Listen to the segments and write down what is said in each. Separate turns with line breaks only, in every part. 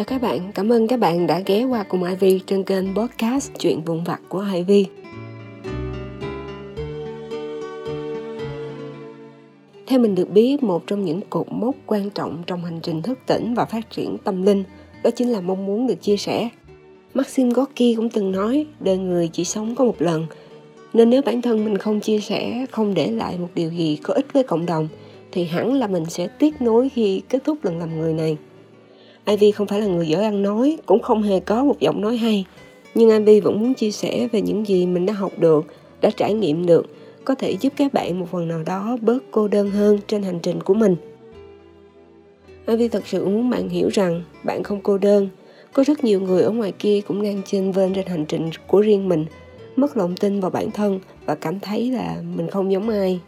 Chào các bạn, cảm ơn các bạn đã ghé qua cùng Ivy trên kênh podcast Chuyện vụn vặt của Ivy. Theo mình được biết, một trong những cột mốc quan trọng trong hành trình thức tỉnh và phát triển tâm linh đó chính là mong muốn được chia sẻ. Maxim Gorky cũng từng nói, đời người chỉ sống có một lần, nên nếu bản thân mình không chia sẻ, không để lại một điều gì có ích với cộng đồng, thì hẳn là mình sẽ tiếc nối khi kết thúc lần làm người này. Ivy không phải là người giỏi ăn nói, cũng không hề có một giọng nói hay. Nhưng Ivy vẫn muốn chia sẻ về những gì mình đã học được, đã trải nghiệm được, có thể giúp các bạn một phần nào đó bớt cô đơn hơn trên hành trình của mình. Ivy thật sự muốn bạn hiểu rằng bạn không cô đơn. Có rất nhiều người ở ngoài kia cũng đang chênh vênh trên hành trình của riêng mình, mất lòng tin vào bản thân và cảm thấy là mình không giống ai.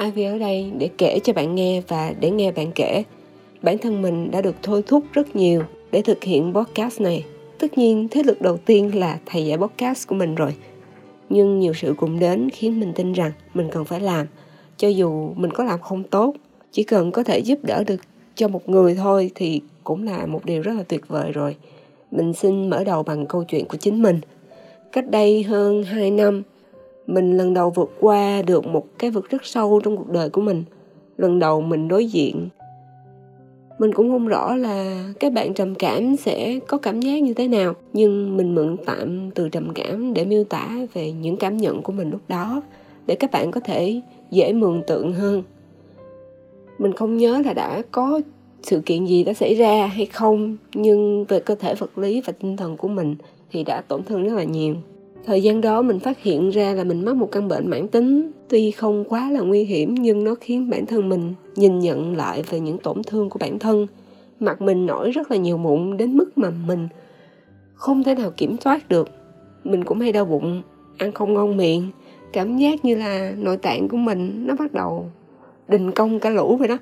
Ivy ở đây để kể cho bạn nghe và để nghe bạn kể bản thân mình đã được thôi thúc rất nhiều để thực hiện podcast này. Tất nhiên, thế lực đầu tiên là thầy dạy podcast của mình rồi. Nhưng nhiều sự cùng đến khiến mình tin rằng mình cần phải làm. Cho dù mình có làm không tốt, chỉ cần có thể giúp đỡ được cho một người thôi thì cũng là một điều rất là tuyệt vời rồi. Mình xin mở đầu bằng câu chuyện của chính mình. Cách đây hơn 2 năm, mình lần đầu vượt qua được một cái vực rất sâu trong cuộc đời của mình. Lần đầu mình đối diện mình cũng không rõ là các bạn trầm cảm sẽ có cảm giác như thế nào, nhưng mình mượn tạm từ trầm cảm để miêu tả về những cảm nhận của mình lúc đó, để các bạn có thể dễ mường tượng hơn. Mình không nhớ là đã có sự kiện gì đã xảy ra hay không, nhưng về cơ thể vật lý và tinh thần của mình thì đã tổn thương rất là nhiều thời gian đó mình phát hiện ra là mình mắc một căn bệnh mãn tính. Tuy không quá là nguy hiểm, nhưng nó khiến bản thân mình nhìn nhận lại về những tổn thương của bản thân. Mặt mình nổi rất là nhiều mụn đến mức mà mình không thể nào kiểm soát được. Mình cũng hay đau bụng, ăn không ngon miệng. Cảm giác như là nội tạng của mình nó bắt đầu đình công cả lũ vậy đó.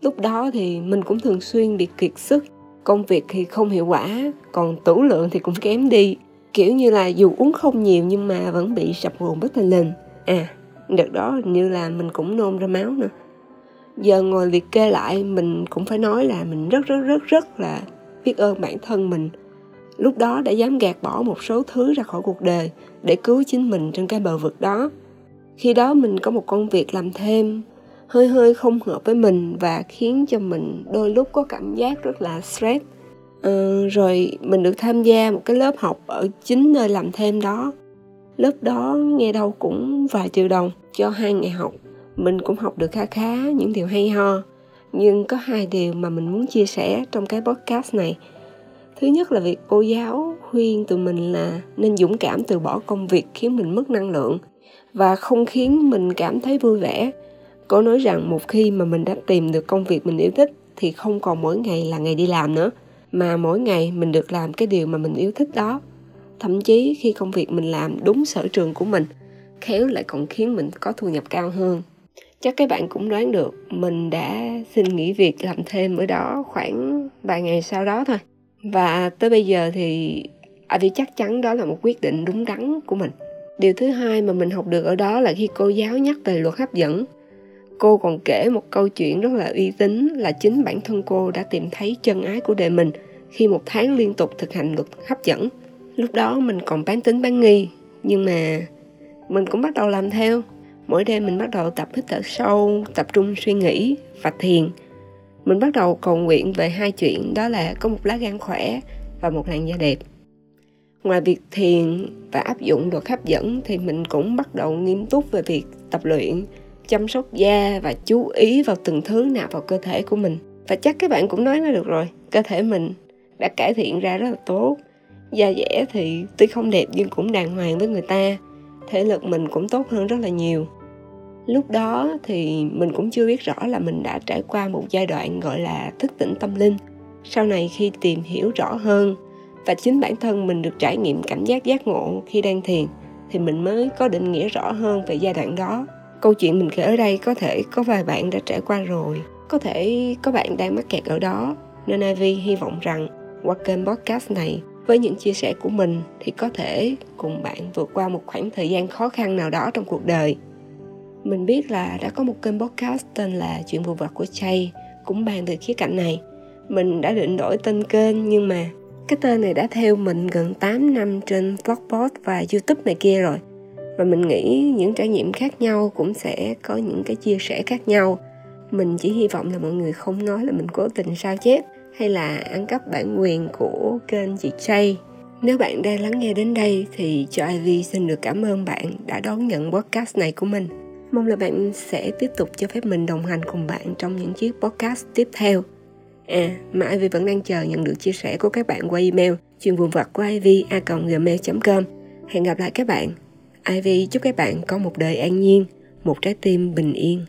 Lúc đó thì mình cũng thường xuyên bị kiệt sức. Công việc thì không hiệu quả, còn tủ lượng thì cũng kém đi kiểu như là dù uống không nhiều nhưng mà vẫn bị sập hồn bất thình lình à đợt đó như là mình cũng nôn ra máu nữa. Giờ ngồi liệt kê lại, mình cũng phải nói là mình rất rất rất rất là biết ơn bản thân mình. Lúc đó đã dám gạt bỏ một số thứ ra khỏi cuộc đời để cứu chính mình trên cái bờ vực đó. Khi đó mình có một công việc làm thêm, hơi hơi không hợp với mình và khiến cho mình đôi lúc có cảm giác rất là stress ừ, rồi mình được tham gia một cái lớp học ở chính nơi làm thêm đó. Lớp đó nghe đâu cũng vài triệu đồng cho hai ngày học. Mình cũng học được khá khá những điều hay ho nhưng có hai điều mà mình muốn chia sẻ trong cái podcast này. Thứ nhất là việc cô giáo khuyên tụi mình là nên dũng cảm từ bỏ công việc khiến mình mất năng lượng và không khiến mình cảm thấy vui vẻ. Cô nói rằng một khi mà mình đã tìm được công việc mình yêu thích thì không còn mỗi ngày là ngày đi làm nữa mà mỗi ngày mình được làm cái điều mà mình yêu thích đó. Thậm chí khi công việc mình làm đúng sở trường của mình, khéo lại còn khiến mình có thu nhập cao hơn. Chắc các bạn cũng đoán được, mình đã xin nghỉ việc làm thêm ở đó khoảng vài ngày sau đó thôi. Và tới bây giờ thì Ivy chắc chắn đó là một quyết định đúng đắn của mình. Điều thứ hai mà mình học được ở đó là khi cô giáo nhắc về luật hấp dẫn cô còn kể một câu chuyện rất là uy tín là chính bản thân cô đã tìm thấy chân ái của đời mình khi một tháng liên tục thực hành luật hấp dẫn. Lúc đó mình còn bán tính bán nghi, nhưng mà mình cũng bắt đầu làm theo. Mỗi đêm mình bắt đầu tập hít thở sâu, tập trung suy nghĩ và thiền. Mình bắt đầu cầu nguyện về hai chuyện, đó là có một lá gan khỏe và một làn da đẹp. Ngoài việc thiền và áp dụng luật hấp dẫn thì mình cũng bắt đầu nghiêm túc về việc tập luyện chăm sóc da và chú ý vào từng thứ nạp vào cơ thể của mình. Và chắc các bạn cũng nói nó được rồi, cơ thể mình đã cải thiện ra rất là tốt. Da dẻ thì tuy không đẹp nhưng cũng đàng hoàng với người ta. Thể lực mình cũng tốt hơn rất là nhiều. Lúc đó thì mình cũng chưa biết rõ là mình đã trải qua một giai đoạn gọi là thức tỉnh tâm linh. Sau này khi tìm hiểu rõ hơn và chính bản thân mình được trải nghiệm cảm giác giác ngộ khi đang thiền thì mình mới có định nghĩa rõ hơn về giai đoạn đó câu chuyện mình kể ở đây có thể có vài bạn đã trải qua rồi. Có thể có bạn đang mắc kẹt ở đó. Nên Ivy hy vọng rằng qua kênh podcast này, với những chia sẻ của mình thì có thể cùng bạn vượt qua một khoảng thời gian khó khăn nào đó trong cuộc đời. Mình biết là đã có một kênh podcast tên là chuyện vụ vật của chay cũng bàn về khía cạnh này. Mình đã định đổi tên kênh nhưng mà cái tên này đã theo mình gần 8 năm trên blogpost và YouTube này kia rồi và mình nghĩ những trải nghiệm khác nhau cũng sẽ có những cái chia sẻ khác nhau mình chỉ hy vọng là mọi người không nói là mình cố tình sao chép hay là ăn cắp bản quyền của kênh chị Jay nếu bạn đang lắng nghe đến đây thì cho Ivy xin được cảm ơn bạn đã đón nhận podcast này của mình. Mong là bạn sẽ tiếp tục cho phép mình đồng hành cùng bạn trong những chiếc podcast tiếp theo. À, mà Ivy vẫn đang chờ nhận được chia sẻ của các bạn qua email chuyên vùng vặt của ivy a gmail.com. Hẹn gặp lại các bạn. Ivy chúc các bạn có một đời an nhiên, một trái tim bình yên.